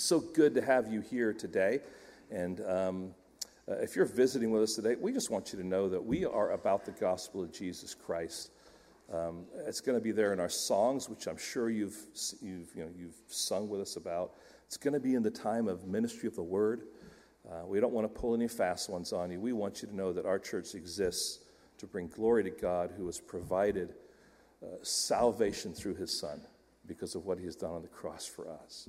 So good to have you here today. And um, uh, if you're visiting with us today, we just want you to know that we are about the gospel of Jesus Christ. Um, it's going to be there in our songs, which I'm sure you've, you've, you know, you've sung with us about. It's going to be in the time of ministry of the word. Uh, we don't want to pull any fast ones on you. We want you to know that our church exists to bring glory to God who has provided uh, salvation through his Son because of what he has done on the cross for us.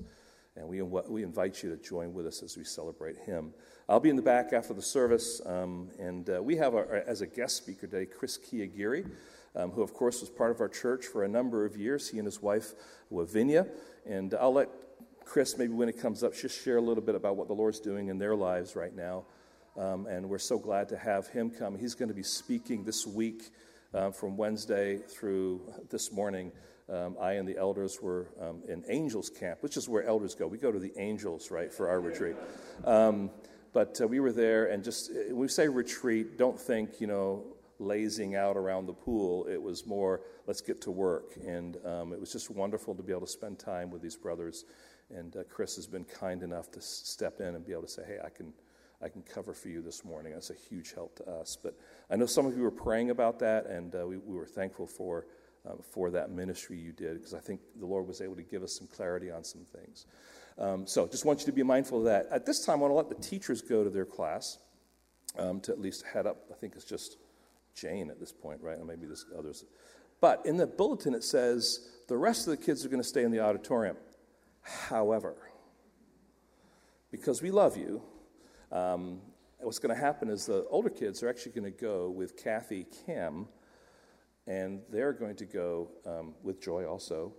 And we, we invite you to join with us as we celebrate him. I'll be in the back after the service, um, and uh, we have, our, as a guest speaker today, Chris Kiagiri, um, who, of course, was part of our church for a number of years. He and his wife, Lavinia. And I'll let Chris, maybe when it comes up, just share a little bit about what the Lord's doing in their lives right now. Um, and we're so glad to have him come. He's going to be speaking this week uh, from Wednesday through this morning. Um, I and the elders were um, in Angels Camp, which is where elders go. We go to the Angels, right, for our retreat. Um, but uh, we were there, and just uh, when we say retreat, don't think, you know, lazing out around the pool. It was more, let's get to work. And um, it was just wonderful to be able to spend time with these brothers. And uh, Chris has been kind enough to step in and be able to say, hey, I can I can cover for you this morning. That's a huge help to us. But I know some of you were praying about that, and uh, we, we, were thankful for, um, for that ministry you did because I think the Lord was able to give us some clarity on some things. Um, so just want you to be mindful of that. At this time, I want to let the teachers go to their class um, to at least head up. I think it's just Jane at this point, right? Or maybe there's others. But in the bulletin, it says the rest of the kids are going to stay in the auditorium. However, because we love you, um, what's going to happen is the older kids are actually going to go with Kathy Kim, and they're going to go um, with Joy also,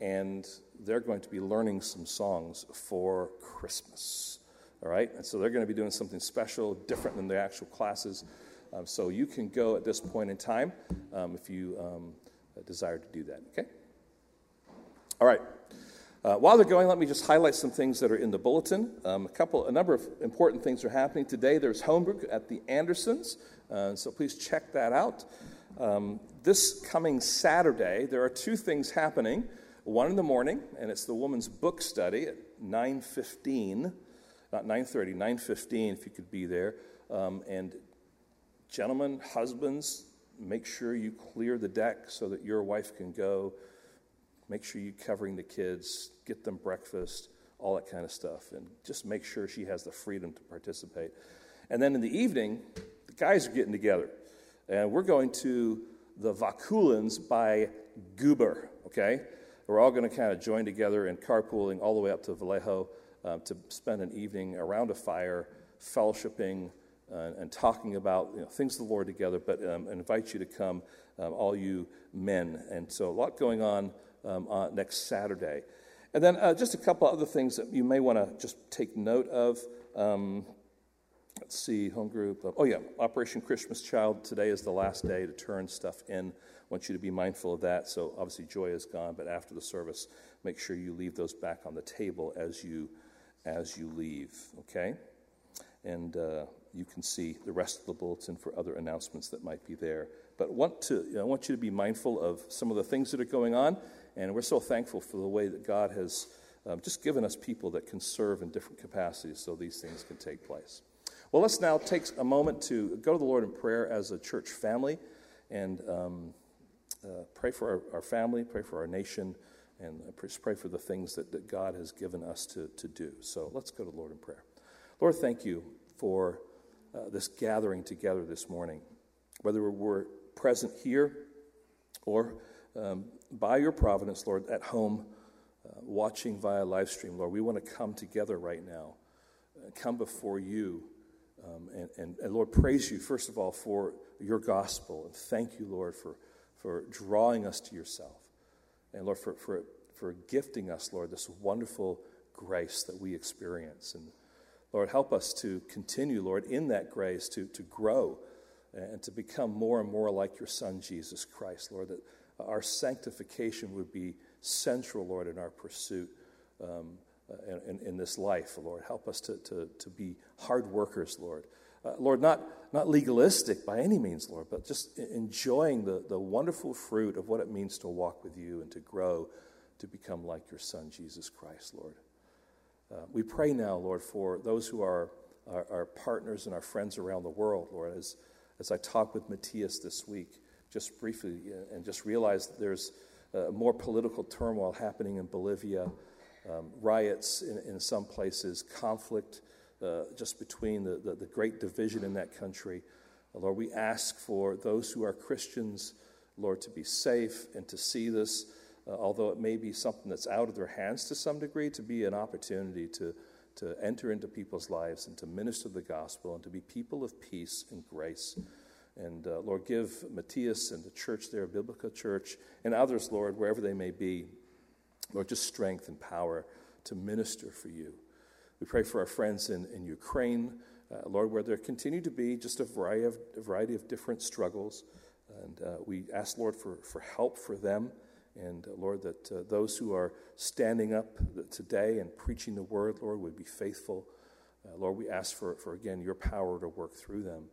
and they're going to be learning some songs for Christmas. All right? And so they're going to be doing something special, different than the actual classes. Um, so you can go at this point in time um, if you um, desire to do that. Okay? All right. Uh, while they're going, let me just highlight some things that are in the bulletin. Um, a couple, a number of important things are happening today. There's homework at the Andersons, uh, so please check that out. Um, this coming Saturday, there are two things happening. One in the morning, and it's the woman's book study at 9:15, not 9:30, 9:15. If you could be there, um, and gentlemen, husbands, make sure you clear the deck so that your wife can go Make sure you're covering the kids, get them breakfast, all that kind of stuff, and just make sure she has the freedom to participate. And then in the evening, the guys are getting together, and we're going to the Vakulins by Goober, okay? We're all going to kind of join together in carpooling all the way up to Vallejo uh, to spend an evening around a fire, fellowshipping, uh, and talking about you know, things of the Lord together, but um, invite you to come, um, all you men. And so a lot going on um, uh, next Saturday. And then uh, just a couple other things that you may want to just take note of. Let's see, home group. oh, yeah, Operation Christmas Child. Today is the last day to turn stuff in. I want you to be mindful of that. So obviously, Joy is gone, but after the service, make sure you leave those back on the table as you as you leave. Okay, and uh, you can see the rest of the bulletin for other announcements that might be there. But want to, you know, I want you to be mindful of some of the things that are going on. And we're so thankful for the way that God has um, just given us people that can serve in different capacities so these things can take place. Well, let's now take a moment to go to the Lord in prayer as a church family and um, uh, pray for our, our, family, pray for our nation, and pray for the things that, that God has given us to, to do. So let's go to the Lord in prayer. Lord, thank you for uh, this gathering together this morning. Whether we're present here or um, by your providence, Lord, at home, uh, watching via live stream, Lord, we want to come together right now, uh, come before you, um, and, and, and, Lord, praise you, first of all, for your gospel. And thank you, Lord, for, for drawing us to yourself. And Lord, for, for, for gifting us, Lord, this wonderful grace that we experience. And Lord, help us to continue, Lord, in that grace to, to grow and to become more and more like your Son, Jesus Christ, Lord, that our sanctification would be central, Lord, in our pursuit um, in, in, this life, Lord. Help us to, to, to be hard workers, Lord. Uh, Lord, not, not legalistic by any means, Lord, but just enjoying the, the wonderful fruit of what it means to walk with you and to grow to become like your Son, Jesus Christ, Lord. Uh, we pray now, Lord, for those who are our, partners and our friends around the world, Lord, as, as I talked with Matthias this week, just briefly, uh, and just realized there's uh, more political turmoil happening in Bolivia, um, riots in, in some places, conflict uh, just between the, the, the, great division in that country. Lord, we ask for those who are Christians, Lord, to be safe and to see this, uh, although it may be something that's out of their hands to some degree, to be an opportunity to, to enter into people's lives and to minister the gospel and to be people of peace and grace. And uh, Lord, give Matthias and the church there, Biblical Church, and others, Lord, wherever they may be, Lord, just strength and power to minister for you. We pray for our friends in, in Ukraine, uh, Lord, where there continue to be just a variety of, a variety of different struggles. And uh, we ask, Lord, for, for help for them. And uh, Lord, that uh, those who are standing up today and preaching the word, Lord, would be faithful. Uh, Lord, we ask for, for, again, your power to work through them.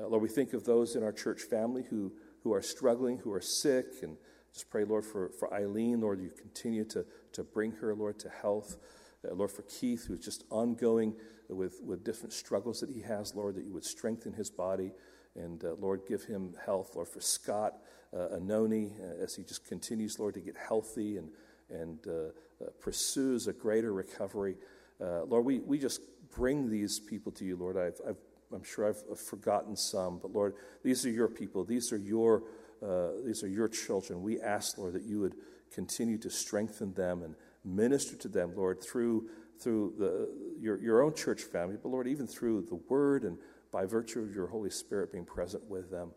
Uh, Lord, we think of those in our church family who, who are struggling, who are sick, and just pray, Lord, for, for Eileen. Lord, you continue to, to bring her, Lord, to health. Uh, Lord, for Keith, who's just ongoing with, with different struggles that he has, Lord, that you would strengthen his body. And uh, Lord, give him health. Lord, for Scott uh, Anoni, uh, as he just continues, Lord, to get healthy and, and uh, uh, pursues a greater recovery. Lord, we, we just bring these people to you, Lord. I've, I've I'm sure I've forgotten some, but Lord, these are your people. These are your, uh, these are your children. We ask, Lord, that you would continue to strengthen them and minister to them, Lord, through, through the, your, your own church family, but Lord, even through the word and by virtue of your Holy Spirit being present with them.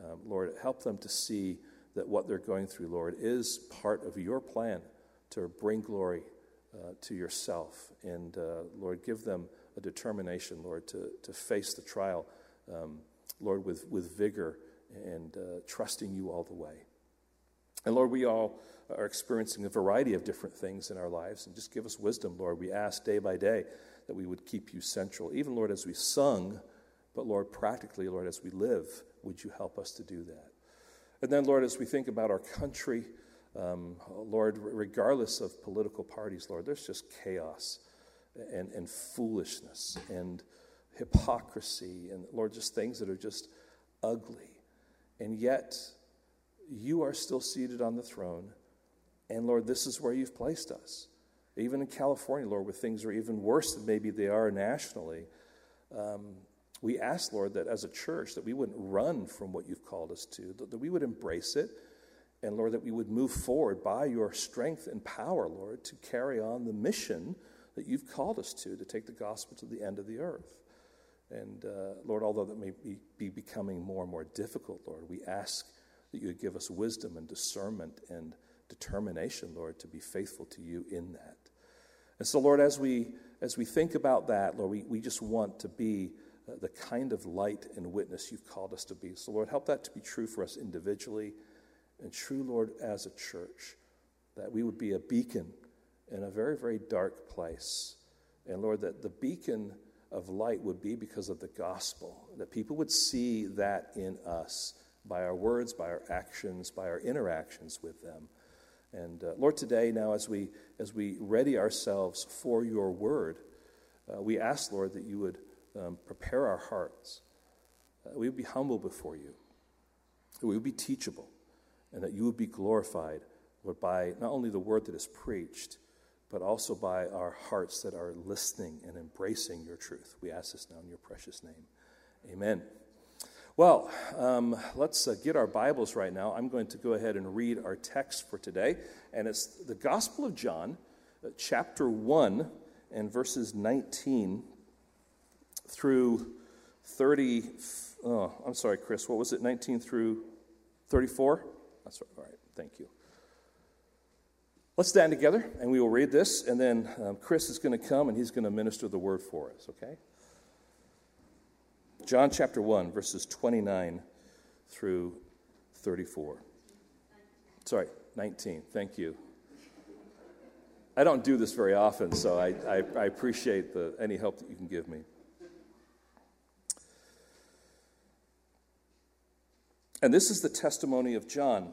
Um, Lord, help them to see that what they're going through, Lord, is part of your plan to bring glory uh, to yourself. And uh, Lord, give them a determination, Lord, to, to face the trial, um, Lord, with, with vigor and uh, trusting you all the way. And Lord, we all are experiencing a variety of different things in our lives. And just give us wisdom, Lord. We ask day by day that we would keep you central. Even, Lord, as we sung, but Lord, practically, Lord, as we live, would you help us to do that? And then, Lord, as we think about our country, um, Lord, regardless of political parties, Lord, there's just chaos and, and foolishness and hypocrisy and, Lord, just things that are just ugly. And yet, you are still seated on the throne. And Lord, this is where you've placed us. Even in California, Lord, where things are even worse than maybe they are nationally, um, we ask, Lord, that as a church, that we wouldn't run from what you've called us to, that, that we would embrace it, and Lord, that we would move forward by your strength and power, Lord, to carry on the mission that you've called us to, to take the gospel to the end of the earth. And uh, Lord, although that may be, be becoming more and more difficult, Lord, we ask that you would give us wisdom and discernment and determination, Lord, to be faithful to you in that. And so, Lord, as we as we think about that, Lord, we, we just want to be uh, the kind of light and witness you've called us to be. So, Lord, help that to be true for us individually and true, Lord, as a church, that we would be a beacon in a very, very dark place. And Lord, that the beacon of light would be because of the gospel, that people would see that in us by our words, by our actions, by our interactions with them. And uh, Lord, today, now as we, as we ready ourselves for your word, uh, we ask, Lord, that you would um, prepare our hearts. Uh, we would be humble before you. That we would be teachable. And that you would be glorified, Lord, by not only the word that is preached, but also by our hearts that are listening and embracing your truth. We ask this now in your precious name. Amen. Well, um, let's uh, get our Bibles right now. I'm going to go ahead and read our text for today, and it's the Gospel of John, uh, chapter 1, and verses 19 through 30. Oh, I'm sorry, Chris, what was it, 19 through 34? That's right, all right, thank you. Let's stand together and we will read this, and then um, Chris is going to come and he's going to minister the word for us, okay? John chapter 1, verses 29 through 34. Sorry, 19. Thank you. I don't do this very often, so I, I, I appreciate the, any help that you can give me. And this is the testimony of John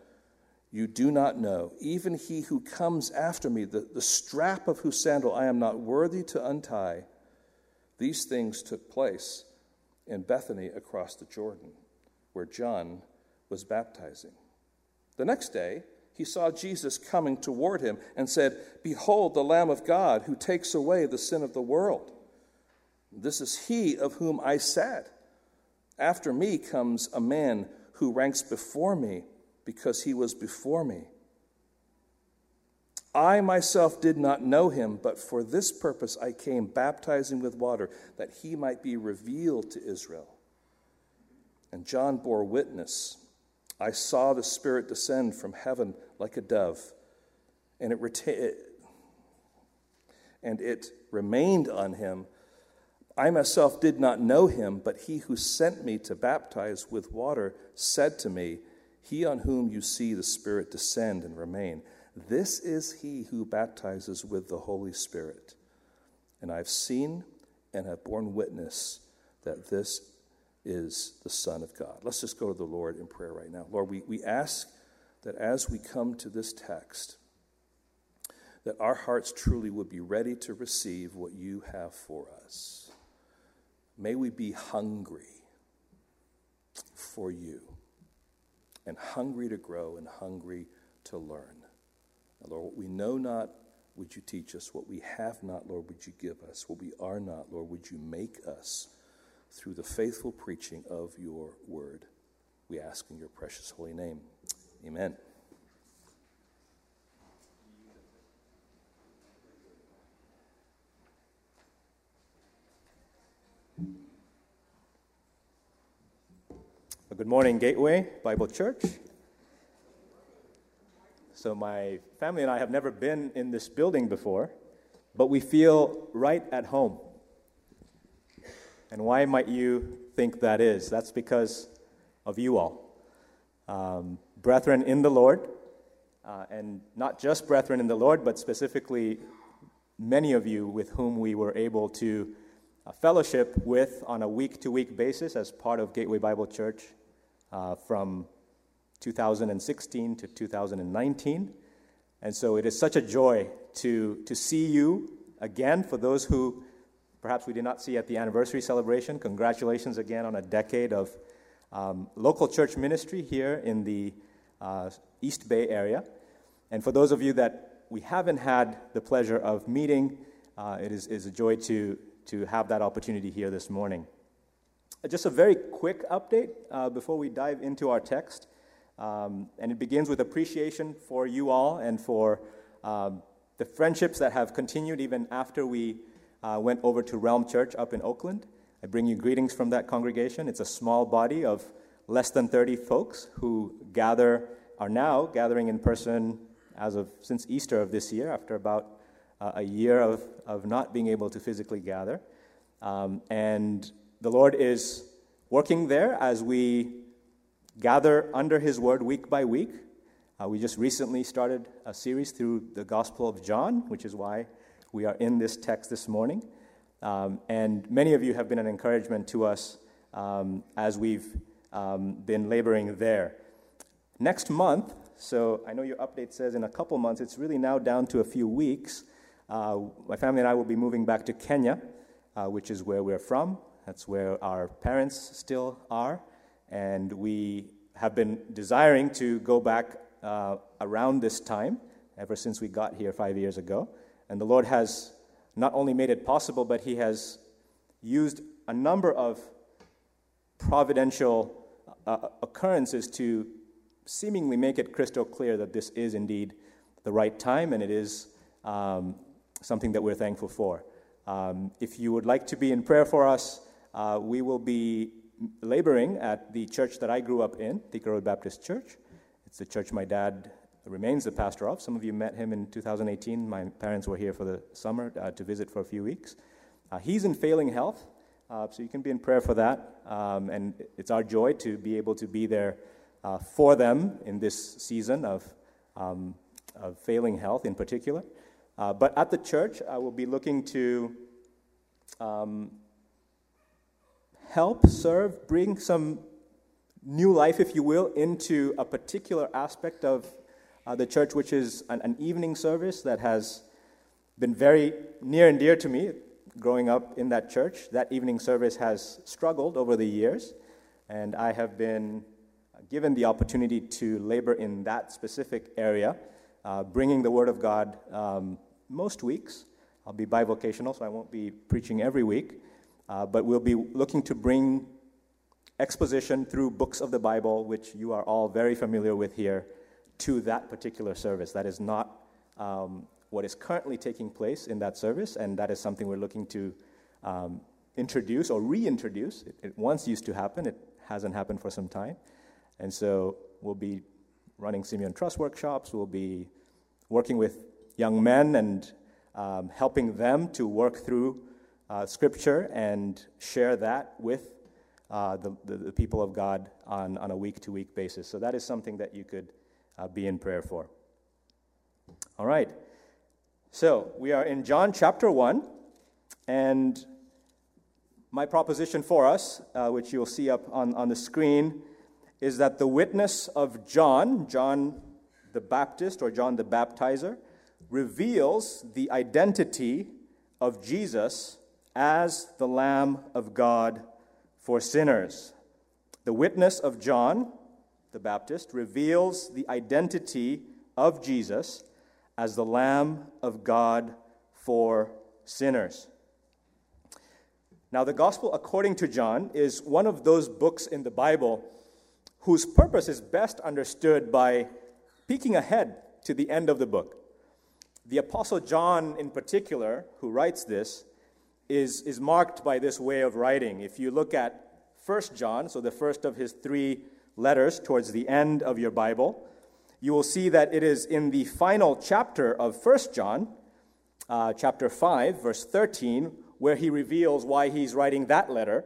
you do not know, even he who comes after me, the, the strap of whose sandal I am not worthy to untie. These things took place in Bethany across the Jordan, where John was baptizing. The next day, he saw Jesus coming toward him and said, Behold, the Lamb of God who takes away the sin of the world. This is he of whom I said, After me comes a man who ranks before me because he was before me. I myself did not know him, but for this purpose I came baptizing with water, that he might be revealed to Israel. And John bore witness. I saw the Spirit descend from heaven like a dove, and it, reta- and it remained on him. I myself did not know him, but he who sent me to baptize with water said to me, he on whom you see the Spirit descend and remain, this is he who baptizes with the Holy Spirit. And I've seen and have borne witness that this is the Son of God. Let's just go to the Lord in prayer right now. Lord, we, we ask that as we come to this text, that our hearts truly would be ready to receive what you have for us. May we be hungry for you and hungry to grow and hungry to learn. Now, Lord, what we know not, would you teach us? What we have not, Lord, would you give us? What we are not, Lord, would you make us through the faithful preaching of your word? We ask in your precious holy name. Amen. Good morning, Gateway Bible Church. So, my family and I have never been in this building before, but we feel right at home. And why might you think that is? That's because of you all. Um, brethren in the Lord, uh, and not just brethren in the Lord, but specifically many of you with whom we were able to uh, fellowship with on a week to week basis as part of Gateway Bible Church uh, from 2016 to 2019. And so it is such a joy to, to see you again. For those who perhaps we did not see at the anniversary celebration, congratulations again on a decade of um, local church ministry here in the uh, East Bay area. And for those of you that we haven't had the pleasure of meeting, uh, it is, is a joy to, to have that opportunity here this morning. Just a very quick update uh, before we dive into our text. Um, and it begins with appreciation for you all and for um, the friendships that have continued even after we uh, went over to Realm Church up in Oakland. I bring you greetings from that congregation. It's a small body of less than 30 folks who gather, are now gathering in person as of since Easter of this year, after about uh, a year of, of not being able to physically gather. Um, and the Lord is working there as we gather under His Word week by week. Uh, we just recently started a series through the Gospel of John, which is why we are in this text this morning. Um, and many of you have been an encouragement to us um, as we've um, been laboring there. Next month, so I know your update says in a couple months, it's really now down to a few weeks. Uh, my family and I will be moving back to Kenya, uh, which is where we're from. That's where our parents still are. And we have been desiring to go back uh, around this time ever since we got here five years ago. And the Lord has not only made it possible, but He has used a number of providential uh, occurrences to seemingly make it crystal clear that this is indeed the right time and it is um, something that we're thankful for. Um, if you would like to be in prayer for us, uh, we will be laboring at the church that I grew up in, the Road Baptist Church. It's the church my dad remains the pastor of. Some of you met him in 2018. My parents were here for the summer uh, to visit for a few weeks. Uh, he's in failing health, uh, so you can be in prayer for that. Um, and it's our joy to be able to be there uh, for them in this season of, um, of failing health in particular. Uh, but at the church, I will be looking to um, help, serve, bring some new life, if you will, into a particular aspect of uh, the church, which is an, an, evening service that has been very near and dear to me growing up in that church. That evening service has struggled over the years, and I have been given the opportunity to labor in that specific area, uh, bringing the Word of God um, most weeks. I'll be bivocational, so I won't be preaching every week, uh, but we'll be looking to bring exposition through books of the Bible, which you are all very familiar with here, to that particular service. That is not um, what is currently taking place in that service, and that is something we're looking to um, introduce or reintroduce. It, it, once used to happen, it hasn't happened for some time. And so we'll be running Simeon Trust workshops, we'll be working with young men and um, helping them to work through uh, Scripture and share that with uh, the, the, the, people of God on, on a week to week basis. So that is something that you could uh, be in prayer for. All right. So we are in John chapter 1, and my proposition for us, uh, which you'll see up on, on the screen, is that the witness of John, John the Baptist or John the Baptizer, reveals the identity of Jesus as the Lamb of God for sinners. The witness of John the Baptist reveals the identity of Jesus as the Lamb of God for sinners. Now, the Gospel according to John is one of those books in the Bible whose purpose is best understood by peeking ahead to the end of the book. The Apostle John, in particular, who writes this, is, is marked by this way of writing. If you look at 1 John, so the first of his three letters towards the end of your Bible, you will see that it is in the final chapter of 1 John, uh, chapter 5, verse 13, where he reveals why he's writing that letter.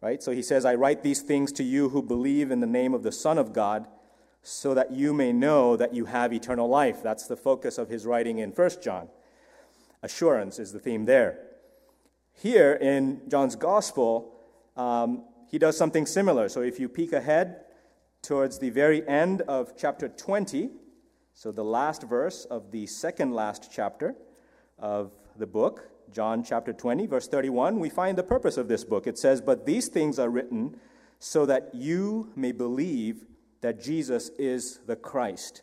Right? So he says, I write these things to you who believe in the name of the Son of God, so that you may know that you have eternal life. That's the focus of his writing in 1 John. Assurance is the theme there. Here in John's Gospel, um, he does something similar. So if you peek ahead towards the very end of chapter 20, so the last verse of the second last chapter of the book, John chapter 20, verse 31, we find the purpose of this book. It says, But these things are written so that you may believe that Jesus is the Christ,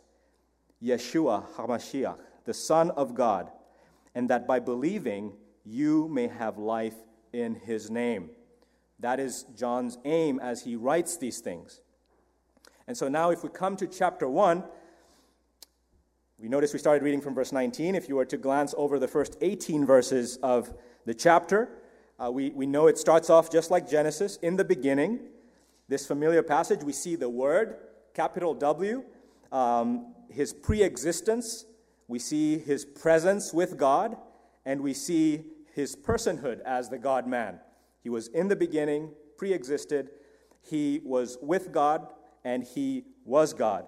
Yeshua HaMashiach, the Son of God, and that by believing you may have life in his name. That is John's aim as he writes these things. And so now, if we come to chapter 1, we notice we started reading from verse 19. If you were to glance over the first 18 verses of the chapter, uh, we, we know it starts off just like Genesis. In the beginning, this familiar passage, we see the Word, capital W, um, his pre existence, we see his presence with God, and we see his personhood as the God man. He was in the beginning, pre existed, he was with God, and he was God.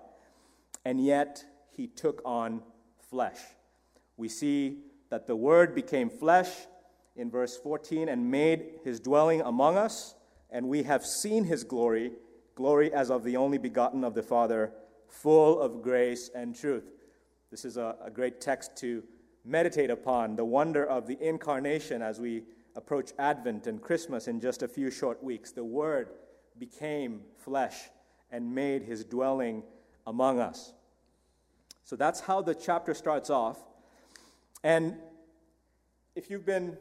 And yet, he took on flesh. We see that the Word became flesh in verse 14 and made his dwelling among us, and we have seen his glory, glory as of the only begotten of the Father, full of grace and truth. This is a, a great text to meditate upon the wonder of the incarnation as we approach Advent and Christmas in just a few short weeks. The Word became flesh and made his dwelling among us. So that's how the chapter starts off. And if you've been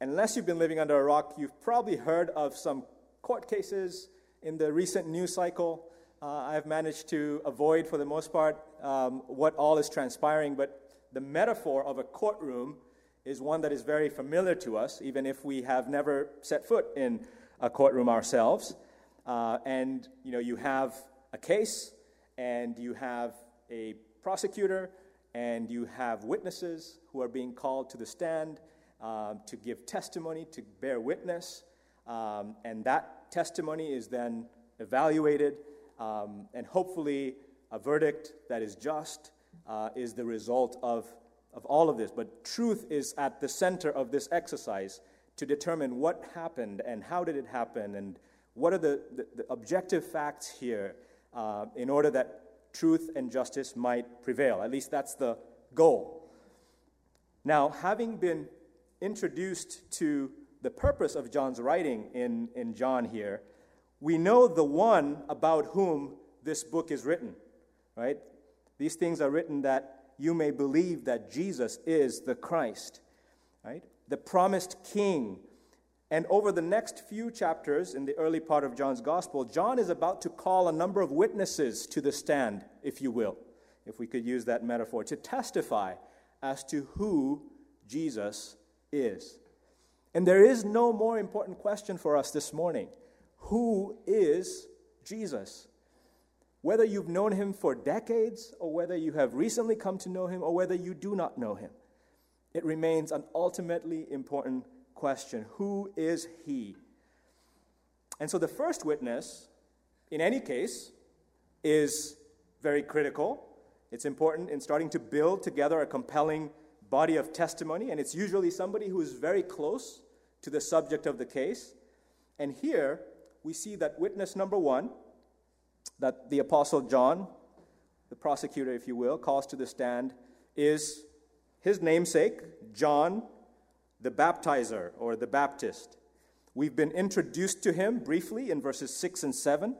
unless you've been living under a rock, you've probably heard of some court cases in the recent news cycle. Uh, I've managed to avoid, for the most part, um, what all is transpiring, but the metaphor of a courtroom is one that is very familiar to us, even if we have never set foot in a courtroom ourselves. Uh, and you know, you have a case, and you have a prosecutor, and you have witnesses who are being called to the stand um, to give testimony, to bear witness, um, and that testimony is then evaluated, um, and hopefully a verdict that is just uh, is the result of, of all of this. But truth is at the center of this exercise to determine what happened and how did it happen and what are the, the, the objective facts here uh, in order that truth and justice might prevail. At least that's the goal. Now, having been introduced to the purpose of John's writing in, in John here, we know the one about whom this book is written, right? These things are written that you may believe that Jesus is the Christ, right? The promised king. And over the next few chapters in the early part of John's gospel, John is about to call a number of witnesses to the stand, if you will, if we could use that metaphor, to testify as to who Jesus is. And there is no more important question for us this morning. Who is Jesus? Whether you've known him for decades, or whether you have recently come to know him, or whether you do not know him, it remains an ultimately important question Who is he? And so the first witness, in any case, is very critical. It's important in starting to build together a compelling body of testimony, and it's usually somebody who is very close to the subject of the case. And here we see that witness number one, that the Apostle John, the prosecutor, if you will, calls to the stand, is his namesake, John the Baptizer or the Baptist. We've been introduced to him briefly in verses 6 and 7.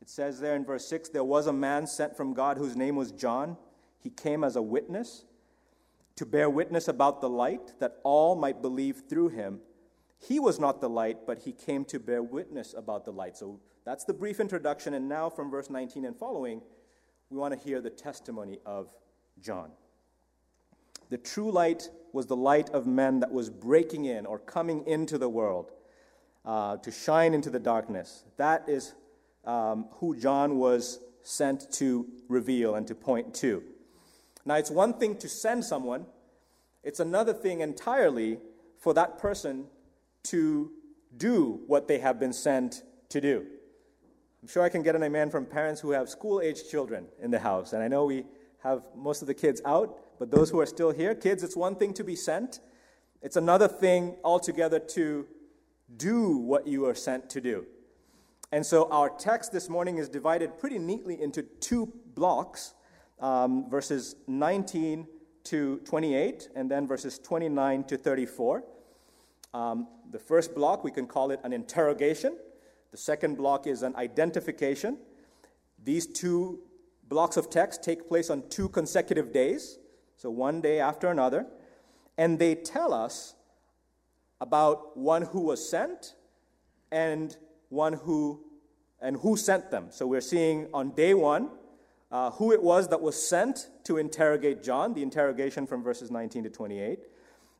It says there in verse 6 there was a man sent from God whose name was John. He came as a witness to bear witness about the light, that all might believe through him. He was not the light, but he came to bear witness about the light. So that's the brief introduction. And now, from verse 19 and following, we want to hear the testimony of John. The true light was the light of men that was breaking in or coming into the world uh, to shine into the darkness. That is um, who John was sent to reveal and to point to. Now, it's one thing to send someone, it's another thing entirely for that person to do what they have been sent to do. I'm sure I can get an amen from parents who have school age children in the house. And I know we have most of the kids out, but those who are still here, kids, it's one thing to be sent, it's another thing altogether to do what you are sent to do. And so our text this morning is divided pretty neatly into two blocks um, verses 19 to 28, and then verses 29 to 34. Um, the first block, we can call it an interrogation. The second block is an identification. These two blocks of text take place on two consecutive days, so one day after another, and they tell us about one who was sent and one who and who sent them. So we're seeing on day 1 uh, who it was that was sent to interrogate John, the interrogation from verses 19 to 28.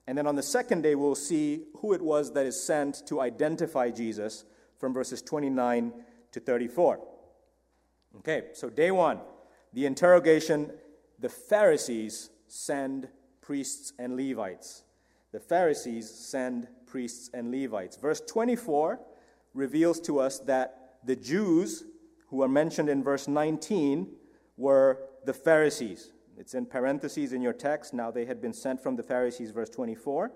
And then on the second day, we'll see who it was that is sent to identify Jesus from verses 29 to 34. Okay, so day one, the interrogation, the Pharisees send priests and Levites. The Pharisees send priests and Levites. Verse 24 reveals to us that the Jews, who are mentioned in verse 19, were the Pharisees. It's in parentheses in your text. Now they had been sent from the Pharisees, verse 24.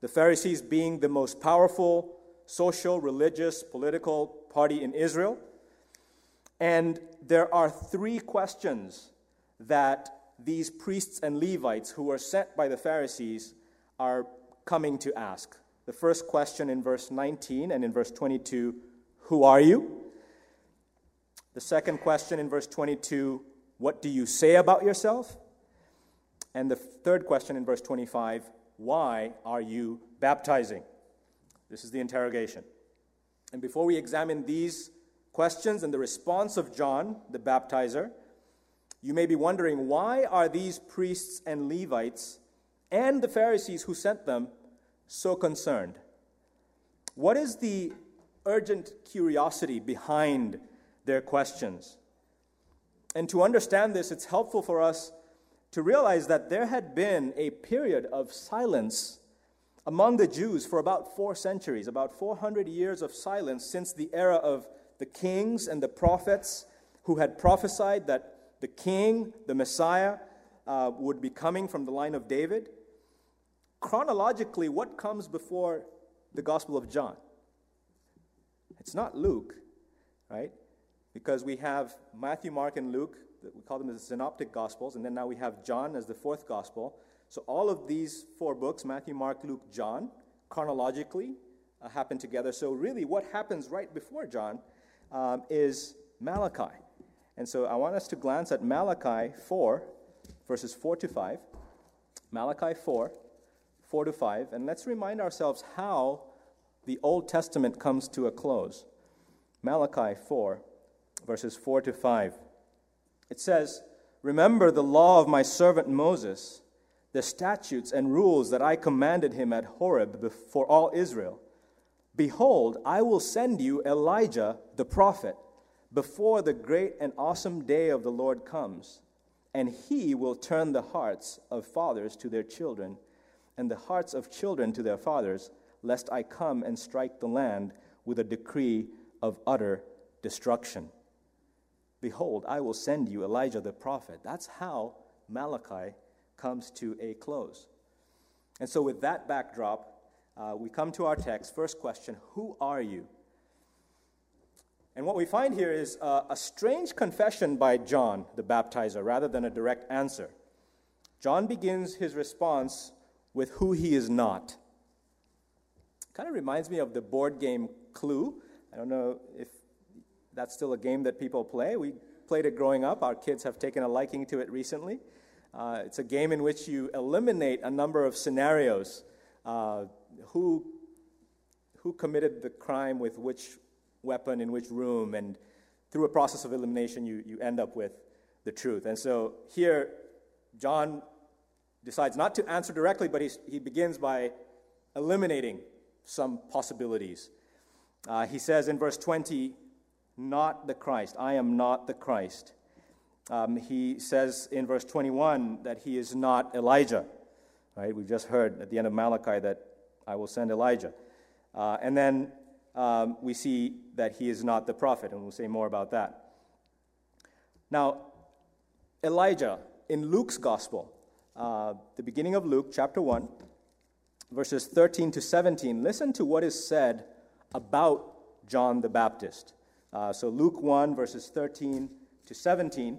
The Pharisees being the most powerful social, religious, political party in Israel. And there are three questions that these priests and Levites who are sent by the Pharisees are coming to ask. The first question in verse 19 and in verse 22 Who are you? The second question in verse 22 what do you say about yourself? And the third question in verse 25 why are you baptizing? This is the interrogation. And before we examine these questions and the response of John, the baptizer, you may be wondering why are these priests and Levites and the Pharisees who sent them so concerned? What is the urgent curiosity behind their questions? And to understand this, it's helpful for us to realize that there had been a period of silence among the Jews for about four centuries, about 400 years of silence since the era of the kings and the prophets who had prophesied that the king, the Messiah, uh, would be coming from the line of David. Chronologically, what comes before the Gospel of John? It's not Luke, right? Because we have Matthew, Mark, and Luke, we call them the synoptic Gospels, and then now we have John as the fourth Gospel. So all of these four books Matthew, Mark, Luke, John chronologically uh, happen together. So, really, what happens right before John um, is Malachi. And so, I want us to glance at Malachi 4, verses 4 to 5. Malachi 4, 4 to 5. And let's remind ourselves how the Old Testament comes to a close. Malachi 4, verses 4 to 5. It says, Remember the law of my servant Moses the statutes and rules that I commanded him at Horeb before all Israel. Behold, I will send you Elijah the prophet before the great and awesome day of the Lord comes, and he will turn the hearts of fathers to their children, and the hearts of children to their fathers, lest I come and strike the land with a decree of utter destruction. Behold, I will send you Elijah the prophet. That's how Malachi comes to a close. And so, with that backdrop, uh, we come to our text. First question Who are you? And what we find here is uh, a strange confession by John, the baptizer, rather than a direct answer. John begins his response with who he is not. Kind of reminds me of the board game Clue. I don't know if that's still a game that people play. We played it growing up. Our kids have taken a liking to it recently. Uh, it's a game in which you eliminate a number of scenarios. Uh, who, who committed the crime with which weapon in which room, and through a process of elimination, you, you end up with the truth. And so here, John decides not to answer directly, but he, he begins by eliminating some possibilities. Uh, he says in verse 20, Not the Christ. I am not the Christ. Um, he says in verse 21 that he is not Elijah. Right? We've just heard at the end of Malachi that I will send Elijah. Uh, and then um, we see that he is not the prophet, and we'll say more about that. Now, Elijah, in Luke's gospel, uh, the beginning of Luke, chapter 1, verses 13 to 17, listen to what is said about John the Baptist. Uh, so, Luke 1, verses 13 to 17.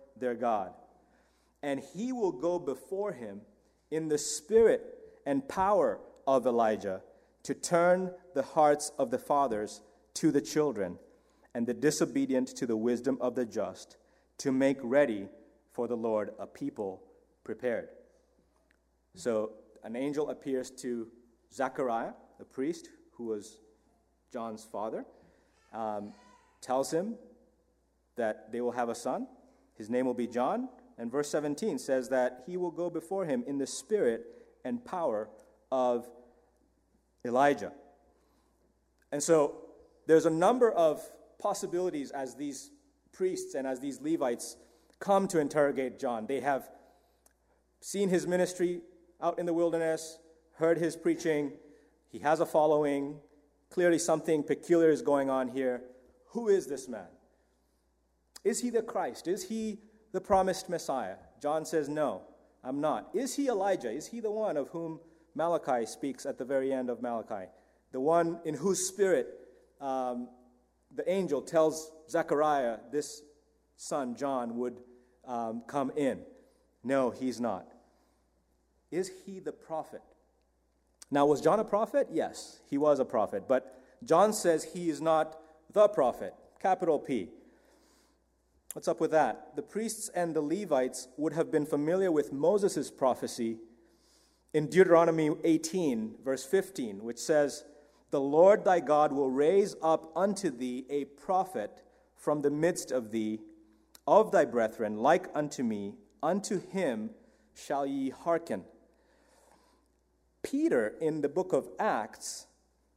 their God. And he will go before him in the spirit and power of Elijah to turn the hearts of the fathers to the children and the disobedient to the wisdom of the just, to make ready for the Lord a people prepared. So an angel appears to Zechariah, the priest, who was John's father, um, tells him that they will have a son, his name will be John. And verse 17 says that he will go before him in the spirit and power of Elijah. And so there's a number of possibilities as these priests and as these Levites come to interrogate John. They have seen his ministry out in the wilderness, heard his preaching, he has a following. Clearly, something peculiar is going on here. Who is this man? Is he the Christ? Is he the promised Messiah? John says, No, I'm not. Is he Elijah? Is he the one of whom Malachi speaks at the very end of Malachi, the one in whose spirit um, the angel tells Zechariah this son, John, would um, come in. No, he's not. Is he the prophet? Now, was John a prophet? Yes, he was a prophet. But John says he is not the prophet, capital P. What's up with that? The priests and the Levites would have been familiar with Moses' prophecy in Deuteronomy 18, verse 15, which says, The Lord thy God will raise up unto thee a prophet from the midst of thee, of thy brethren, like unto me, unto him shall ye hearken. Peter, in the book of Acts,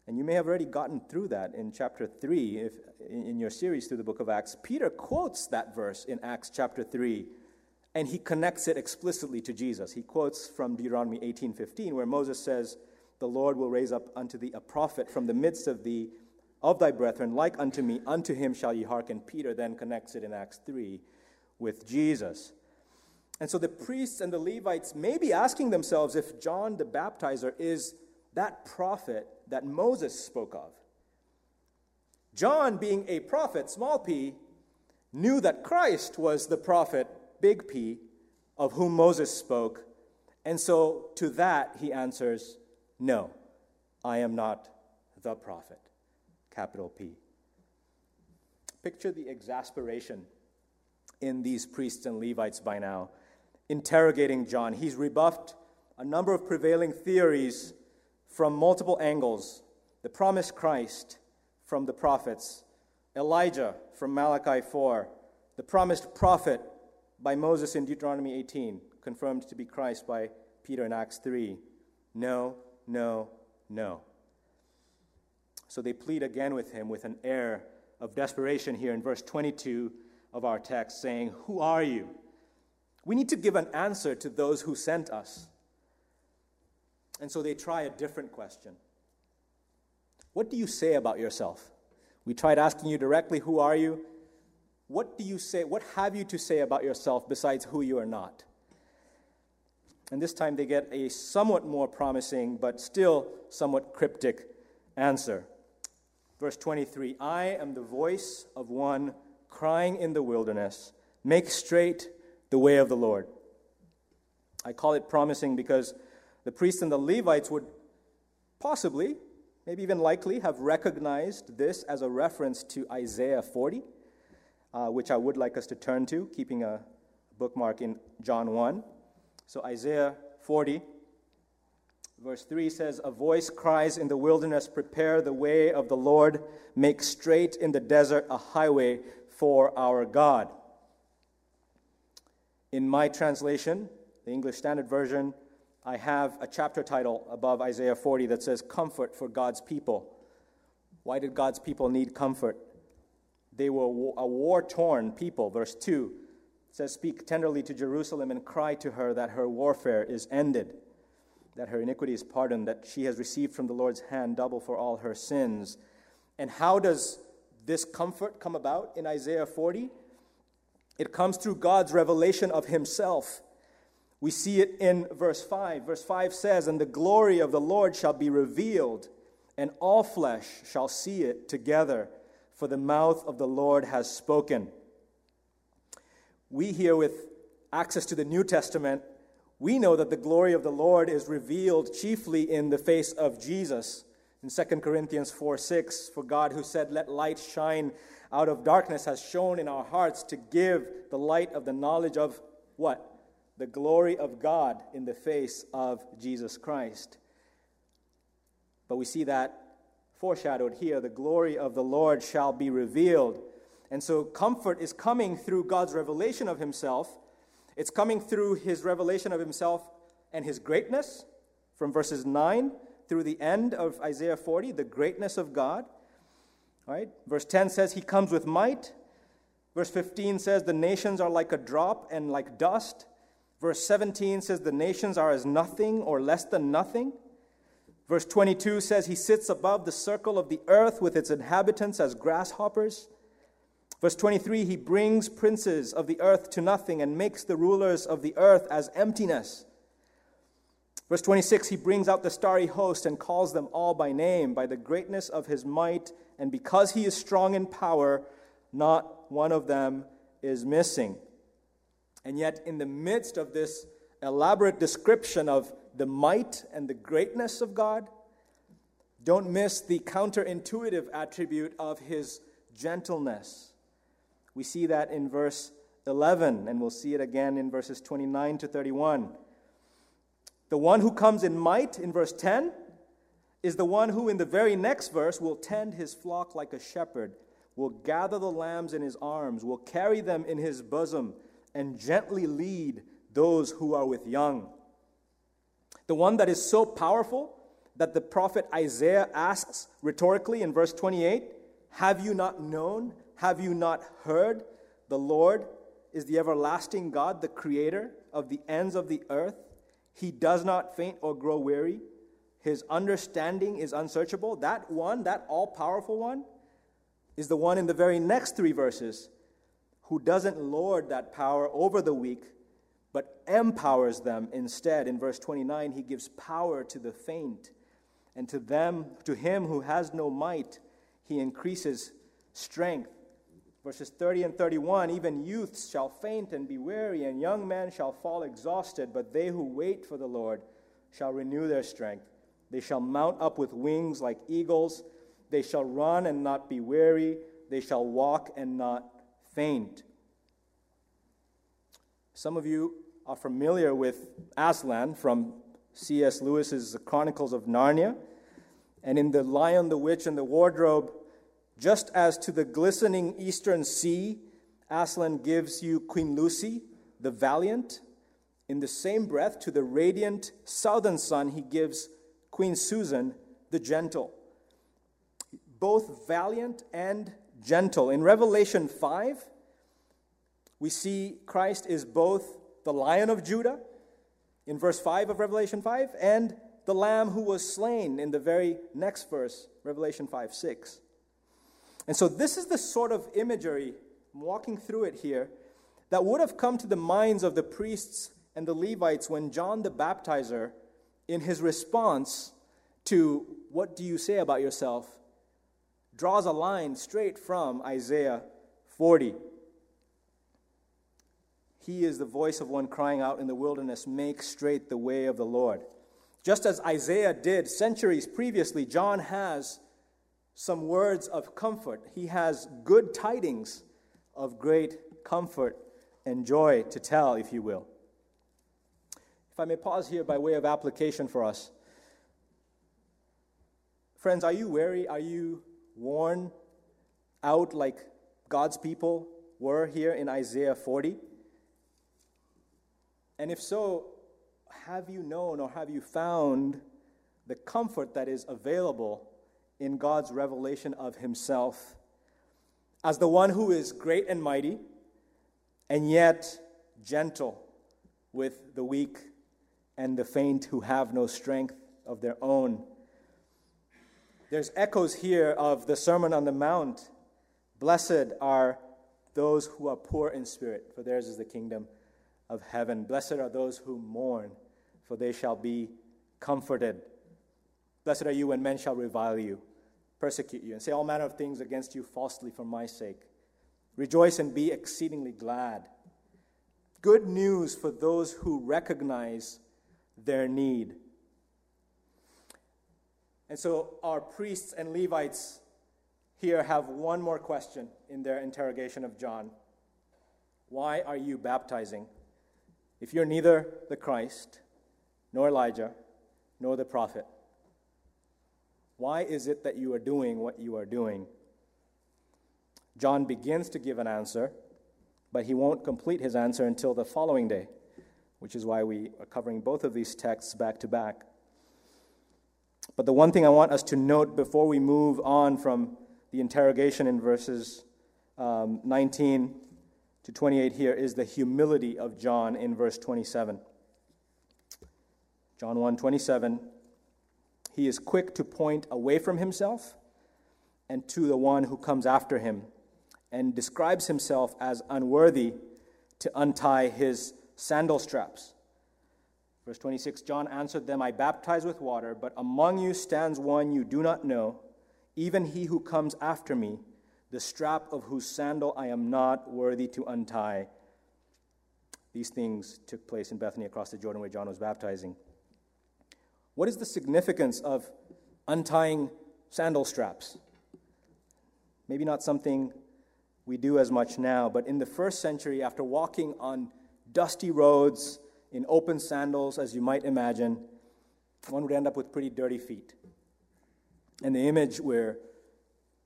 and you may have already gotten through that in chapter 3 if, in your series through the book of Acts. Peter quotes that verse in Acts chapter 3 and he connects it explicitly to Jesus. He quotes from Deuteronomy 18:15 where Moses says, "The Lord will raise up unto thee a prophet from the midst of thee of thy brethren like unto me, unto him shall ye hearken." Peter then connects it in Acts 3 with Jesus. And so the priests and the Levites may be asking themselves if John the baptizer is that prophet that Moses spoke of. John, being a prophet, small p, knew that Christ was the prophet, big P, of whom Moses spoke. And so to that he answers, No, I am not the prophet, capital P. Picture the exasperation in these priests and Levites by now, interrogating John. He's rebuffed a number of prevailing theories from multiple angles the promised Christ from the prophets, Elijah from Malachi 4, the promised prophet by Moses in Deuteronomy 18, confirmed to be Christ by Peter in Acts 3. No, no, no. So they plead again with him with an air of desperation here in verse 22 of our text, saying, Who are you? We need to give an answer to those who sent us. And so they try a different question What do you say about yourself? We tried asking you directly, Who are you? What do you say? What have you to say about yourself besides who you are not? And this time they get a somewhat more promising, but still somewhat cryptic answer. Verse 23 I am the voice of one crying in the wilderness, Make straight the way of the Lord. I call it promising because the priests and the Levites would possibly, maybe even likely, have recognized this as a reference to Isaiah 40, uh, which I would like us to turn to, keeping a bookmark in John 1. So, Isaiah 40, verse 3 says, A voice cries in the wilderness, Prepare the way of the Lord, make straight in the desert a highway for our God. In my translation, the English Standard Version, I have a chapter title above Isaiah 40 that says, Comfort for God's People. Why did God's people need comfort? They were a war torn people. Verse 2 says, Speak tenderly to Jerusalem and cry to her that her warfare is ended, that her iniquity is pardoned, that she has received from the Lord's hand double for all her sins. And how does this comfort come about in Isaiah 40? It comes through God's revelation of Himself. We see it in verse 5. Verse 5 says, And the glory of the Lord shall be revealed, and all flesh shall see it together, for the mouth of the Lord has spoken. We here, with access to the New Testament, we know that the glory of the Lord is revealed chiefly in the face of Jesus. In 2 Corinthians 4 6, for God who said, Let light shine out of darkness, has shone in our hearts to give the light of the knowledge of what? The glory of God in the face of Jesus Christ. But we see that foreshadowed here the glory of the Lord shall be revealed. And so comfort is coming through God's revelation of himself. It's coming through his revelation of himself and his greatness from verses 9 through the end of Isaiah 40, the greatness of God. Right? Verse 10 says, He comes with might. Verse 15 says, The nations are like a drop and like dust. Verse 17 says, The nations are as nothing or less than nothing. Verse 22 says, He sits above the circle of the earth with its inhabitants as grasshoppers. Verse 23 He brings princes of the earth to nothing and makes the rulers of the earth as emptiness. Verse 26 He brings out the starry host and calls them all by name, by the greatness of his might, and because he is strong in power, not one of them is missing. And yet, in the midst of this elaborate description of the might and the greatness of God, don't miss the counterintuitive attribute of his gentleness. We see that in verse 11, and we'll see it again in verses 29 to 31. The one who comes in might, in verse 10, is the one who, in the very next verse, will tend his flock like a shepherd, will gather the lambs in his arms, will carry them in his bosom, and gently lead those who are with young. The one that is so powerful that the prophet Isaiah asks rhetorically in verse 28 Have you not known? Have you not heard? The Lord is the everlasting God, the creator of the ends of the earth. He does not faint or grow weary. His understanding is unsearchable. That one, that all powerful one, is the one in the very next three verses who doesn't lord that power over the weak, but empowers them instead. In verse 29, he gives power to the faint, and to them, to him who has no might, he increases strength. Verses 30 and 31 Even youths shall faint and be weary, and young men shall fall exhausted, but they who wait for the Lord shall renew their strength. They shall mount up with wings like eagles. They shall run and not be weary. They shall walk and not faint. Some of you are familiar with Aslan from C.S. Lewis's The Chronicles of Narnia. And in The Lion, the Witch, and the Wardrobe, just as to the glistening eastern sea, Aslan gives you Queen Lucy, the valiant. In the same breath, to the radiant southern sun, he gives Queen Susan, the gentle. Both valiant and gentle. In Revelation 5, we see Christ is both the lion of Judah, in verse 5 of Revelation 5, and the lamb who was slain in the very next verse, Revelation 5 6. And so, this is the sort of imagery, I'm walking through it here, that would have come to the minds of the priests and the Levites when John the Baptizer, in his response to, What do you say about yourself? Draws a line straight from Isaiah 40. He is the voice of one crying out in the wilderness, Make straight the way of the Lord. Just as Isaiah did centuries previously, John has some words of comfort. He has good tidings of great comfort and joy to tell, if you will. If I may pause here by way of application for us. Friends, are you weary? Are you worn out like God's people were here in Isaiah 40? And if so, have you known or have you found the comfort that is available in God's revelation of Himself as the one who is great and mighty, and yet gentle with the weak and the faint who have no strength of their own. There's echoes here of the Sermon on the Mount. Blessed are those who are poor in spirit, for theirs is the kingdom of heaven. Blessed are those who mourn, for they shall be comforted. Blessed are you when men shall revile you, persecute you, and say all manner of things against you falsely for my sake. Rejoice and be exceedingly glad. Good news for those who recognize their need. And so our priests and Levites here have one more question in their interrogation of John Why are you baptizing? If you're neither the Christ, nor Elijah, nor the prophet, why is it that you are doing what you are doing? John begins to give an answer, but he won't complete his answer until the following day, which is why we are covering both of these texts back to back. But the one thing I want us to note before we move on from the interrogation in verses um, 19 to 28 here is the humility of John in verse 27. John 1 27. He is quick to point away from himself and to the one who comes after him, and describes himself as unworthy to untie his sandal straps. Verse 26 John answered them, I baptize with water, but among you stands one you do not know, even he who comes after me, the strap of whose sandal I am not worthy to untie. These things took place in Bethany across the Jordan where John was baptizing. What is the significance of untying sandal straps? Maybe not something we do as much now, but in the first century, after walking on dusty roads in open sandals, as you might imagine, one would end up with pretty dirty feet. And the image we're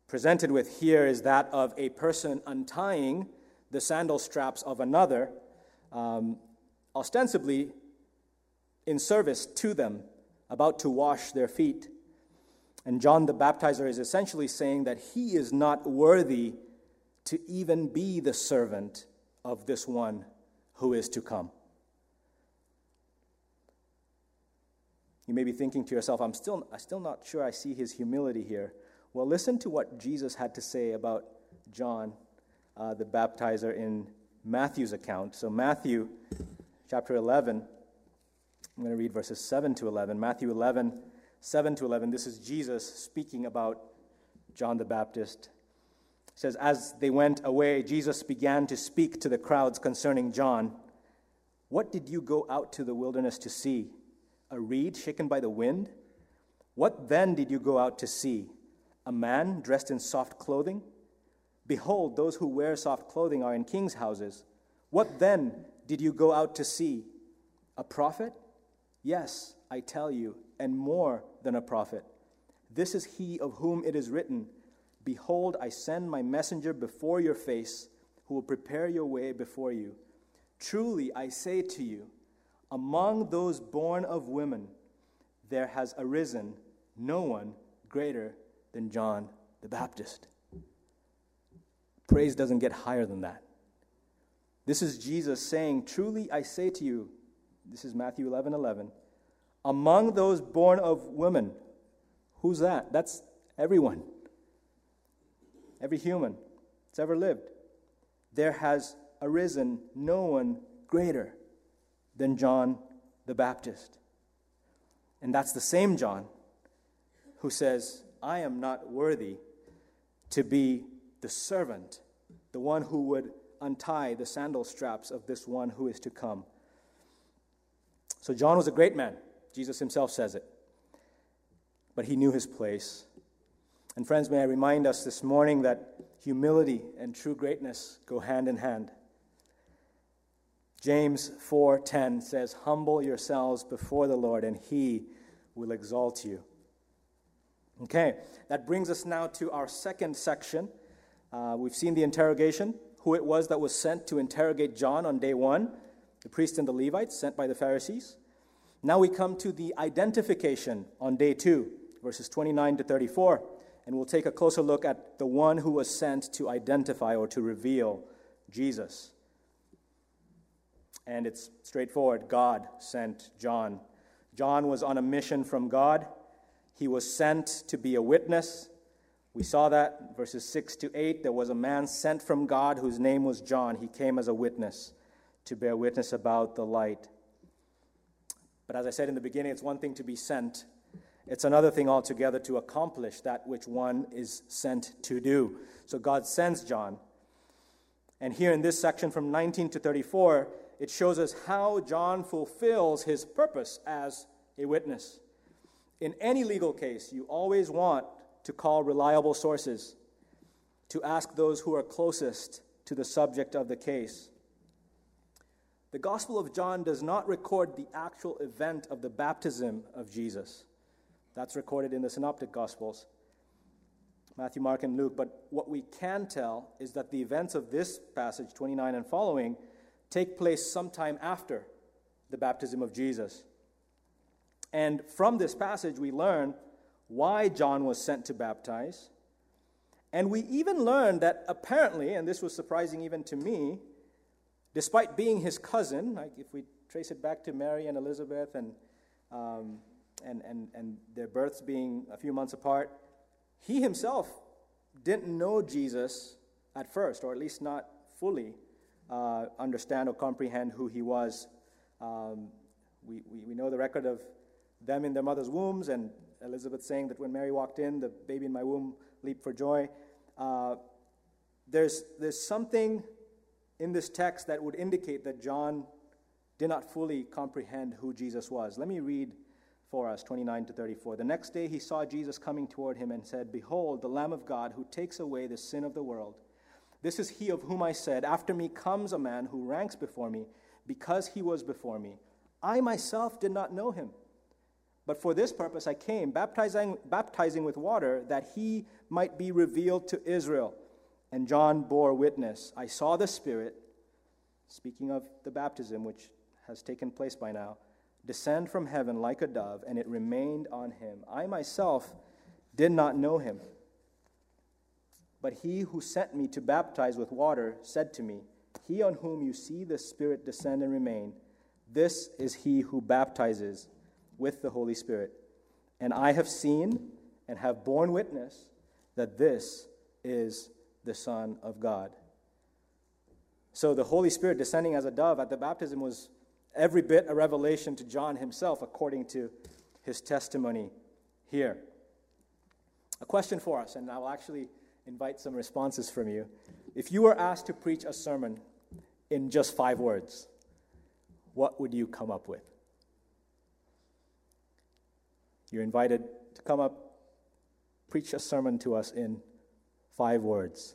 presented with here is that of a person untying the sandal straps of another, um, ostensibly in service to them, about to wash their feet. And John the Baptizer is essentially saying that he is not worthy to even be the servant of this one who is to come. You may be thinking to yourself, I'm still, I'm still not sure I see his humility here. Well, listen to what Jesus had to say about John uh, the baptizer in Matthew's account. So, Matthew chapter 11, I'm going to read verses 7 to 11. Matthew 11, 7 to 11. This is Jesus speaking about John the Baptist. It says, As they went away, Jesus began to speak to the crowds concerning John. What did you go out to the wilderness to see? A reed shaken by the wind? What then did you go out to see? A man dressed in soft clothing? Behold, those who wear soft clothing are in king's houses. What then did you go out to see? A prophet? Yes, I tell you, and more than a prophet. This is he of whom it is written Behold, I send my messenger before your face, who will prepare your way before you. Truly, I say to you, among those born of women, there has arisen no one greater than John the Baptist. Praise doesn't get higher than that. This is Jesus saying, Truly I say to you, this is Matthew 11 11, among those born of women, who's that? That's everyone, every human that's ever lived. There has arisen no one greater than John the Baptist. And that's the same John who says, I am not worthy to be the servant, the one who would untie the sandal straps of this one who is to come. So, John was a great man. Jesus himself says it. But he knew his place. And, friends, may I remind us this morning that humility and true greatness go hand in hand. James 4:10 says, "Humble yourselves before the Lord, and he will exalt you." Okay, that brings us now to our second section. Uh, we've seen the interrogation, who it was that was sent to interrogate John on day one, the priest and the Levites sent by the Pharisees. Now we come to the identification on day two, verses 29 to 34, and we'll take a closer look at the one who was sent to identify or to reveal Jesus. And it's straightforward God sent John. John was on a mission from God. He was sent to be a witness. We saw that verses 6 to 8. There was a man sent from God whose name was John. He came as a witness to bear witness about the light. But as I said in the beginning, it's one thing to be sent, it's another thing altogether to accomplish that which one is sent to do. So God sends John. And here in this section from 19 to 34, it shows us how John fulfills his purpose as a witness. In any legal case, you always want to call reliable sources, to ask those who are closest to the subject of the case. The Gospel of John does not record the actual event of the baptism of Jesus. That's recorded in the Synoptic Gospels Matthew, Mark, and Luke. But what we can tell is that the events of this passage, 29 and following, take place sometime after the baptism of Jesus. And from this passage, we learn why John was sent to baptize. And we even learn that apparently, and this was surprising even to me, despite being his cousin, like if we trace it back to Mary and Elizabeth and, um, and, and, and their births being a few months apart, he himself didn't know Jesus at first, or at least not fully uh, understand or comprehend who he was um, we, we, we know the record of them in their mother's wombs, and Elizabeth saying that when Mary walked in, the baby in my womb leaped for joy. Uh, there's, there's something in this text that would indicate that John did not fully comprehend who Jesus was. Let me read for us 29 to 34. The next day he saw Jesus coming toward him and said, Behold, the Lamb of God who takes away the sin of the world. This is he of whom I said, After me comes a man who ranks before me, because he was before me. I myself did not know him. But for this purpose I came, baptizing, baptizing with water, that he might be revealed to Israel. And John bore witness. I saw the Spirit, speaking of the baptism which has taken place by now, descend from heaven like a dove, and it remained on him. I myself did not know him. But he who sent me to baptize with water said to me, He on whom you see the Spirit descend and remain, this is he who baptizes with the Holy Spirit. And I have seen and have borne witness that this is the Son of God. So the Holy Spirit descending as a dove at the baptism was every bit a revelation to John himself, according to his testimony here. A question for us, and I will actually invite some responses from you. If you were asked to preach a sermon in just five words, what would you come up with? You're invited to come up, preach a sermon to us in five words.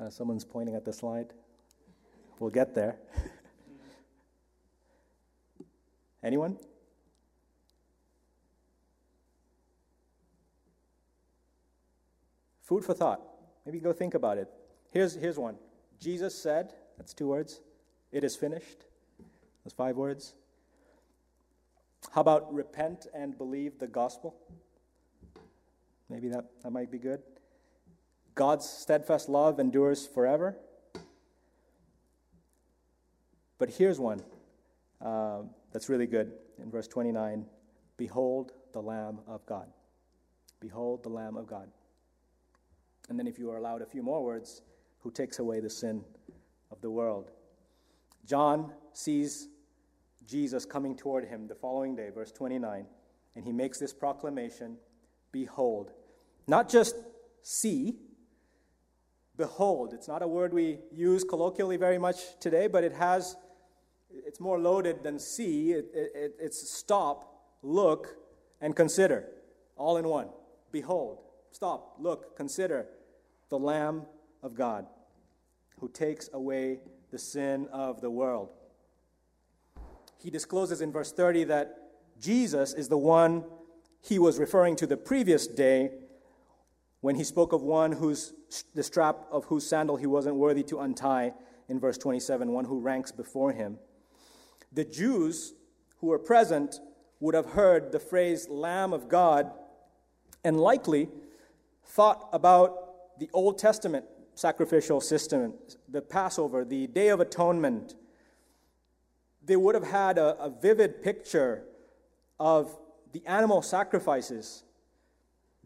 Uh, someone's pointing at the slide. We'll get there. Anyone? Food for thought. Maybe go think about it. Here's, here's one Jesus said, that's two words, it is finished. Those five words. How about repent and believe the gospel? Maybe that, that might be good. God's steadfast love endures forever. But here's one uh, that's really good in verse 29 Behold the Lamb of God. Behold the Lamb of God. And then, if you are allowed a few more words, who takes away the sin of the world. John sees Jesus coming toward him the following day, verse 29, and he makes this proclamation Behold. Not just see, behold. It's not a word we use colloquially very much today, but it has, it's more loaded than see. It, it, it's stop, look, and consider, all in one. Behold, stop, look, consider the Lamb of God who takes away the sin of the world. He discloses in verse 30 that Jesus is the one he was referring to the previous day when he spoke of one whose the strap of whose sandal he wasn't worthy to untie in verse 27, one who ranks before him. The Jews who were present would have heard the phrase Lamb of God and likely thought about the Old Testament sacrificial system, the Passover, the Day of Atonement. They would have had a, a vivid picture of the animal sacrifices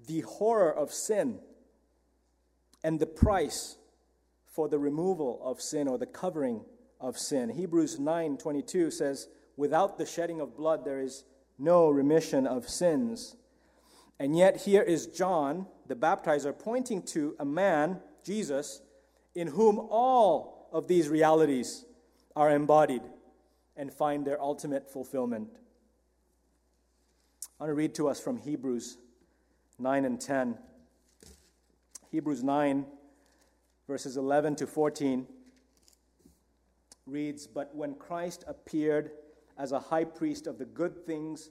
the horror of sin and the price for the removal of sin or the covering of sin. Hebrews 9:22 says, "Without the shedding of blood there is no remission of sins." And yet here is John, the baptizer, pointing to a man, Jesus, in whom all of these realities are embodied and find their ultimate fulfillment. I want to read to us from Hebrews 9 and 10. Hebrews 9, verses 11 to 14 reads But when Christ appeared as a high priest of the good things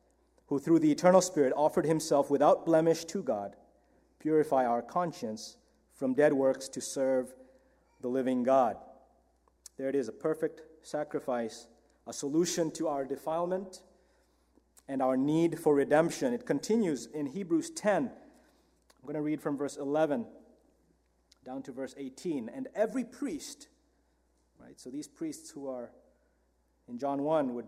who through the eternal Spirit offered himself without blemish to God, purify our conscience from dead works to serve the living God? There it is, a perfect sacrifice a solution to our defilement and our need for redemption. It continues in Hebrews 10. I'm going to read from verse 11 down to verse 18. And every priest, right, so these priests who are in John 1 would,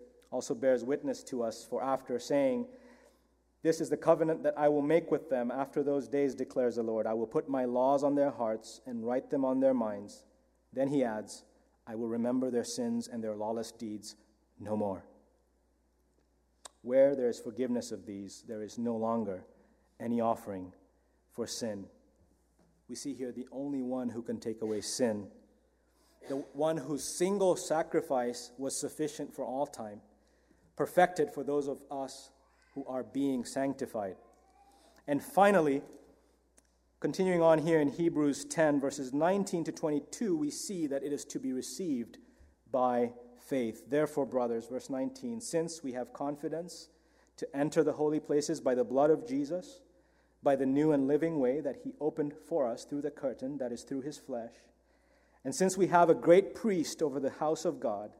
also bears witness to us, for after saying, This is the covenant that I will make with them after those days, declares the Lord. I will put my laws on their hearts and write them on their minds. Then he adds, I will remember their sins and their lawless deeds no more. Where there is forgiveness of these, there is no longer any offering for sin we see here the only one who can take away sin, the one whose single sacrifice was sufficient for all time, perfected for those of us who are being sanctified. And finally, continuing on here in Hebrews 10, verses 19 to 22, we see that it is to be received by faith. Therefore, brothers, verse 19, since we have confidence to enter the holy places by the blood of Jesus, by the new and living way that he opened for us through the curtain, that is, through his flesh. And since we have a great priest over the house of God,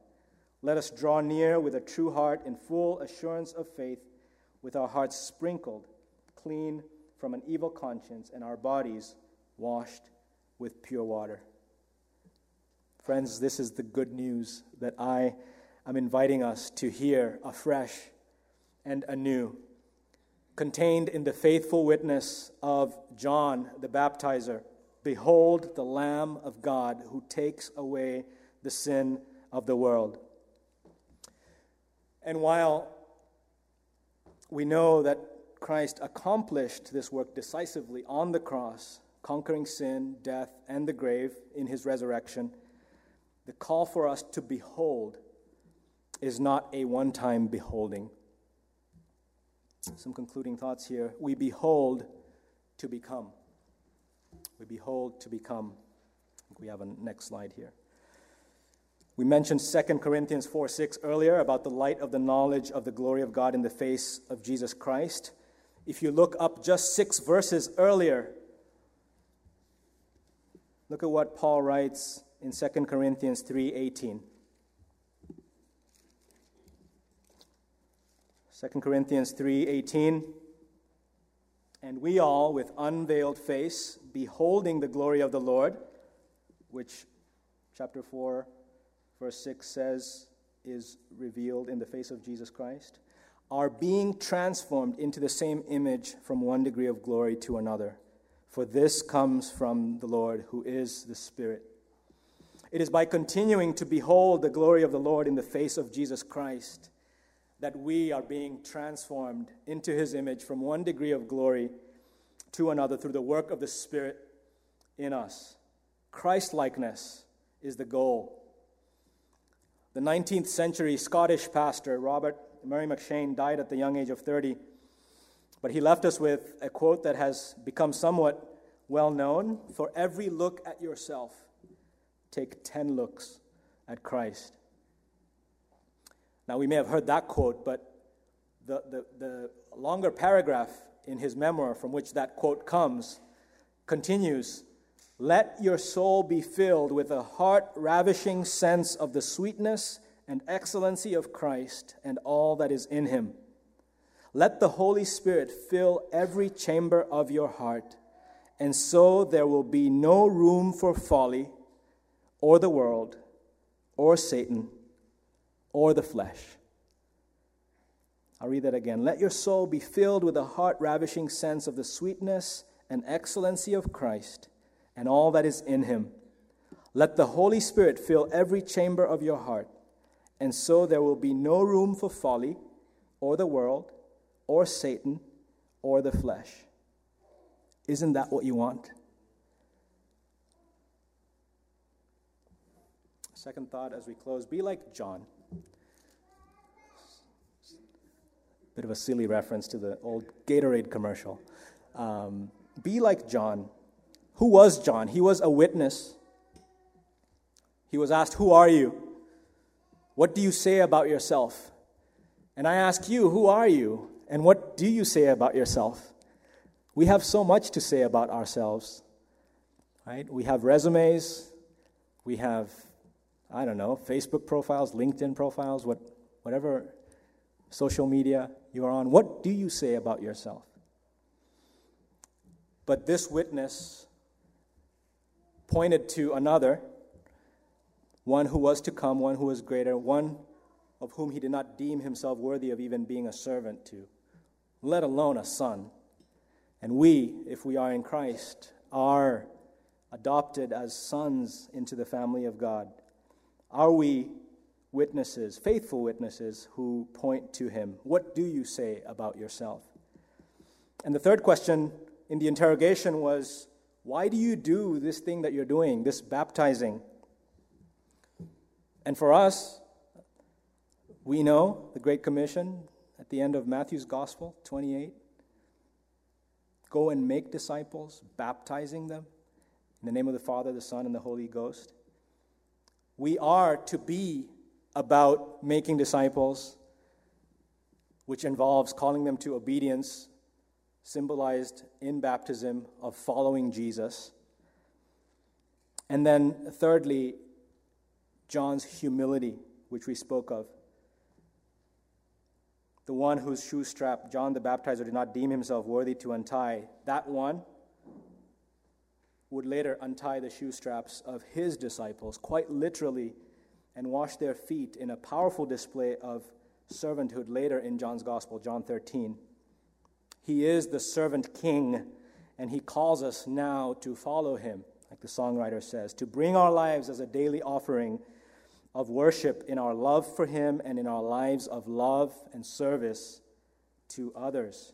let us draw near with a true heart in full assurance of faith, with our hearts sprinkled clean from an evil conscience and our bodies washed with pure water. Friends, this is the good news that I am inviting us to hear afresh and anew contained in the faithful witness of John the baptizer Behold the Lamb of God who takes away the sin of the world. And while we know that Christ accomplished this work decisively on the cross, conquering sin, death, and the grave in his resurrection, the call for us to behold is not a one time beholding some concluding thoughts here. We behold to become. We behold to become. We have a next slide here. We mentioned 2 Corinthians 4 6 earlier about the light of the knowledge of the glory of God in the face of Jesus Christ. If you look up just six verses earlier, look at what Paul writes in 2 Corinthians 3 18. 2 Corinthians 3:18 And we all with unveiled face beholding the glory of the Lord which chapter 4 verse 6 says is revealed in the face of Jesus Christ are being transformed into the same image from one degree of glory to another for this comes from the Lord who is the Spirit it is by continuing to behold the glory of the Lord in the face of Jesus Christ that we are being transformed into his image from one degree of glory to another through the work of the Spirit in us. Christ likeness is the goal. The 19th century Scottish pastor Robert Murray M'Cheyne died at the young age of 30, but he left us with a quote that has become somewhat well known For every look at yourself, take 10 looks at Christ. Now, we may have heard that quote, but the, the, the longer paragraph in his memoir from which that quote comes continues Let your soul be filled with a heart ravishing sense of the sweetness and excellency of Christ and all that is in him. Let the Holy Spirit fill every chamber of your heart, and so there will be no room for folly, or the world, or Satan or the flesh. I'll read that again. Let your soul be filled with a heart ravishing sense of the sweetness and excellency of Christ and all that is in him. Let the Holy Spirit fill every chamber of your heart, and so there will be no room for folly, or the world, or Satan, or the flesh. Isn't that what you want? Second thought as we close be like John. Bit of a silly reference to the old Gatorade commercial. Um, be like John. Who was John? He was a witness. He was asked, Who are you? What do you say about yourself? And I ask you, Who are you? And what do you say about yourself? We have so much to say about ourselves. Right? We have resumes, we have, I don't know, Facebook profiles, LinkedIn profiles, what, whatever social media you are on. What do you say about yourself? But this witness pointed to another, one who was to come, one who was greater, one of whom he did not deem himself worthy of even being a servant to, let alone a son. And we, if we are in Christ, are adopted as sons into the family of God. Are we witnesses, faithful witnesses, who point to him? What do you say about yourself? And the third question in the interrogation was why do you do this thing that you're doing, this baptizing? And for us, we know the Great Commission at the end of Matthew's Gospel 28 go and make disciples, baptizing them in the name of the Father, the Son, and the Holy Ghost. We are to be about making disciples, which involves calling them to obedience, symbolized in baptism of following Jesus. And then, thirdly, John's humility, which we spoke of. The one whose shoe strap John the Baptizer did not deem himself worthy to untie, that one would later untie the shoe straps of his disciples, quite literally, and wash their feet in a powerful display of servanthood later in John's Gospel, John 13. He is the servant king, and he calls us now to follow him, like the songwriter says, to bring our lives as a daily offering of worship in our love for him and in our lives of love and service to others.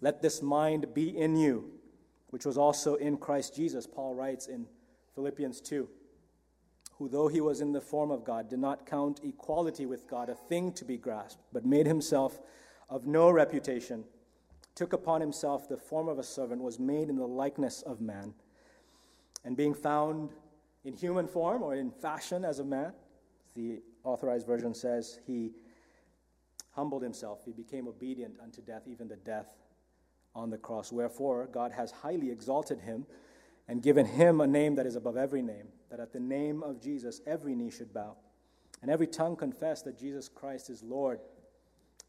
Let this mind be in you which was also in Christ Jesus, Paul writes in Philippians 2, who, though he was in the form of God, did not count equality with God a thing to be grasped, but made himself of no reputation, took upon himself the form of a servant, was made in the likeness of man, and being found in human form or in fashion as a man, the authorized version says, he humbled himself, he became obedient unto death, even the death on the cross. Wherefore, God has highly exalted him and given him a name that is above every name, that at the name of Jesus every knee should bow, and every tongue confess that Jesus Christ is Lord,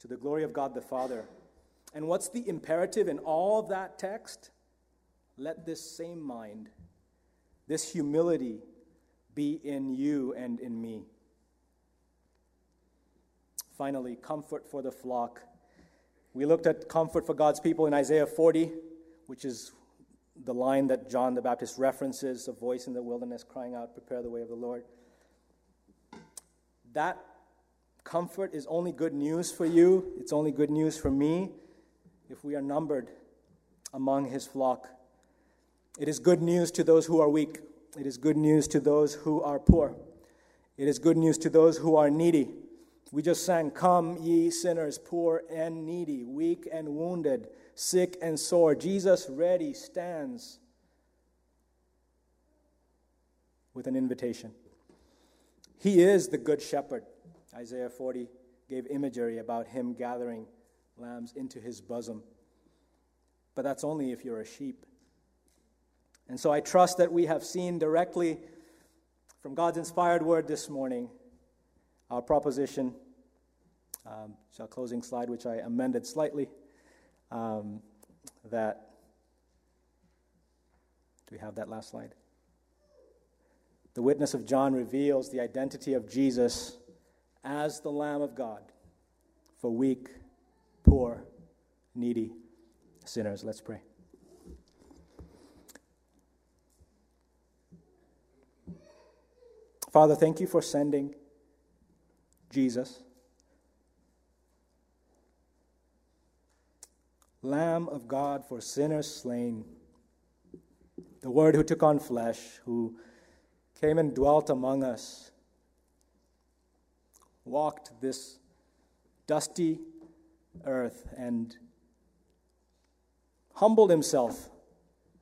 to the glory of God the Father. And what's the imperative in all of that text? Let this same mind, this humility, be in you and in me. Finally, comfort for the flock we looked at comfort for God's people in Isaiah 40, which is the line that John the Baptist references a voice in the wilderness crying out, Prepare the way of the Lord. That comfort is only good news for you, it's only good news for me if we are numbered among his flock. It is good news to those who are weak, it is good news to those who are poor, it is good news to those who are needy. We just sang, Come, ye sinners, poor and needy, weak and wounded, sick and sore. Jesus ready stands with an invitation. He is the good shepherd. Isaiah 40 gave imagery about him gathering lambs into his bosom. But that's only if you're a sheep. And so I trust that we have seen directly from God's inspired word this morning our proposition. Um, so, closing slide, which I amended slightly. Um, that do we have that last slide? The witness of John reveals the identity of Jesus as the Lamb of God for weak, poor, needy sinners. Let's pray. Father, thank you for sending Jesus. Lamb of God for sinners slain. The Word who took on flesh, who came and dwelt among us, walked this dusty, earth and humbled himself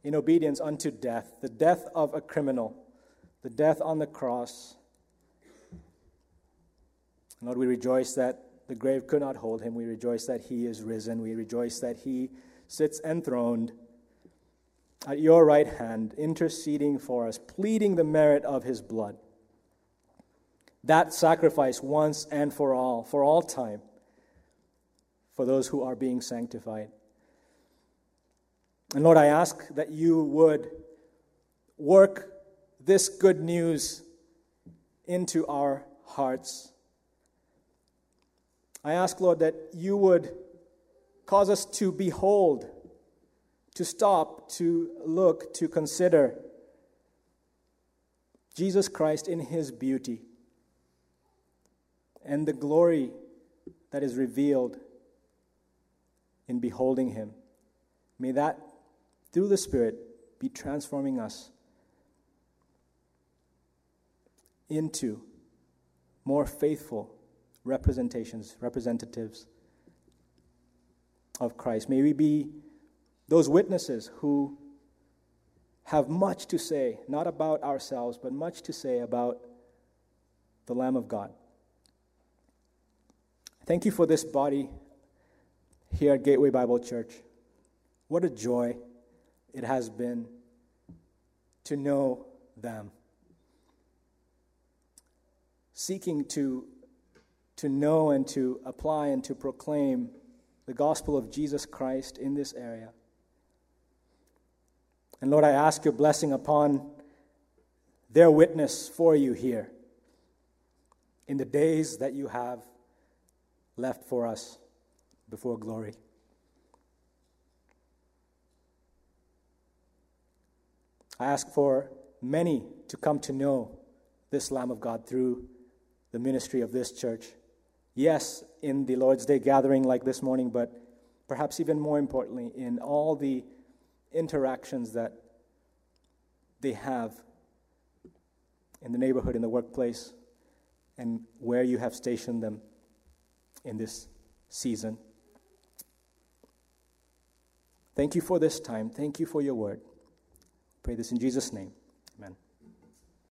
in obedience unto death, the death of a criminal, the death on the cross. Lord, we rejoice that the grave could not hold him. We rejoice that he is risen. We rejoice that he sits enthroned at your right hand, interceding for us, pleading the merit of his blood. That sacrifice once and for all, for all time, for those who are being sanctified. And Lord, I ask that you would work this good news into our hearts. I ask, Lord, that you would cause us to behold, to stop, to look, to consider Jesus Christ in his beauty and the glory that is revealed in beholding him. May that, through the Spirit, be transforming us into more faithful representations, representatives of Christ. May we be those witnesses who have much to say, not about ourselves, but much to say about the Lamb of God. Thank you for this body here at Gateway Bible Church. What a joy it has been to know them. Seeking to to know and to apply and to proclaim the gospel of Jesus Christ in this area. And Lord, I ask your blessing upon their witness for you here in the days that you have left for us before glory. I ask for many to come to know this Lamb of God through the ministry of this church. Yes, in the Lord's Day gathering like this morning, but perhaps even more importantly, in all the interactions that they have in the neighborhood, in the workplace, and where you have stationed them in this season. Thank you for this time. Thank you for your word. Pray this in Jesus' name.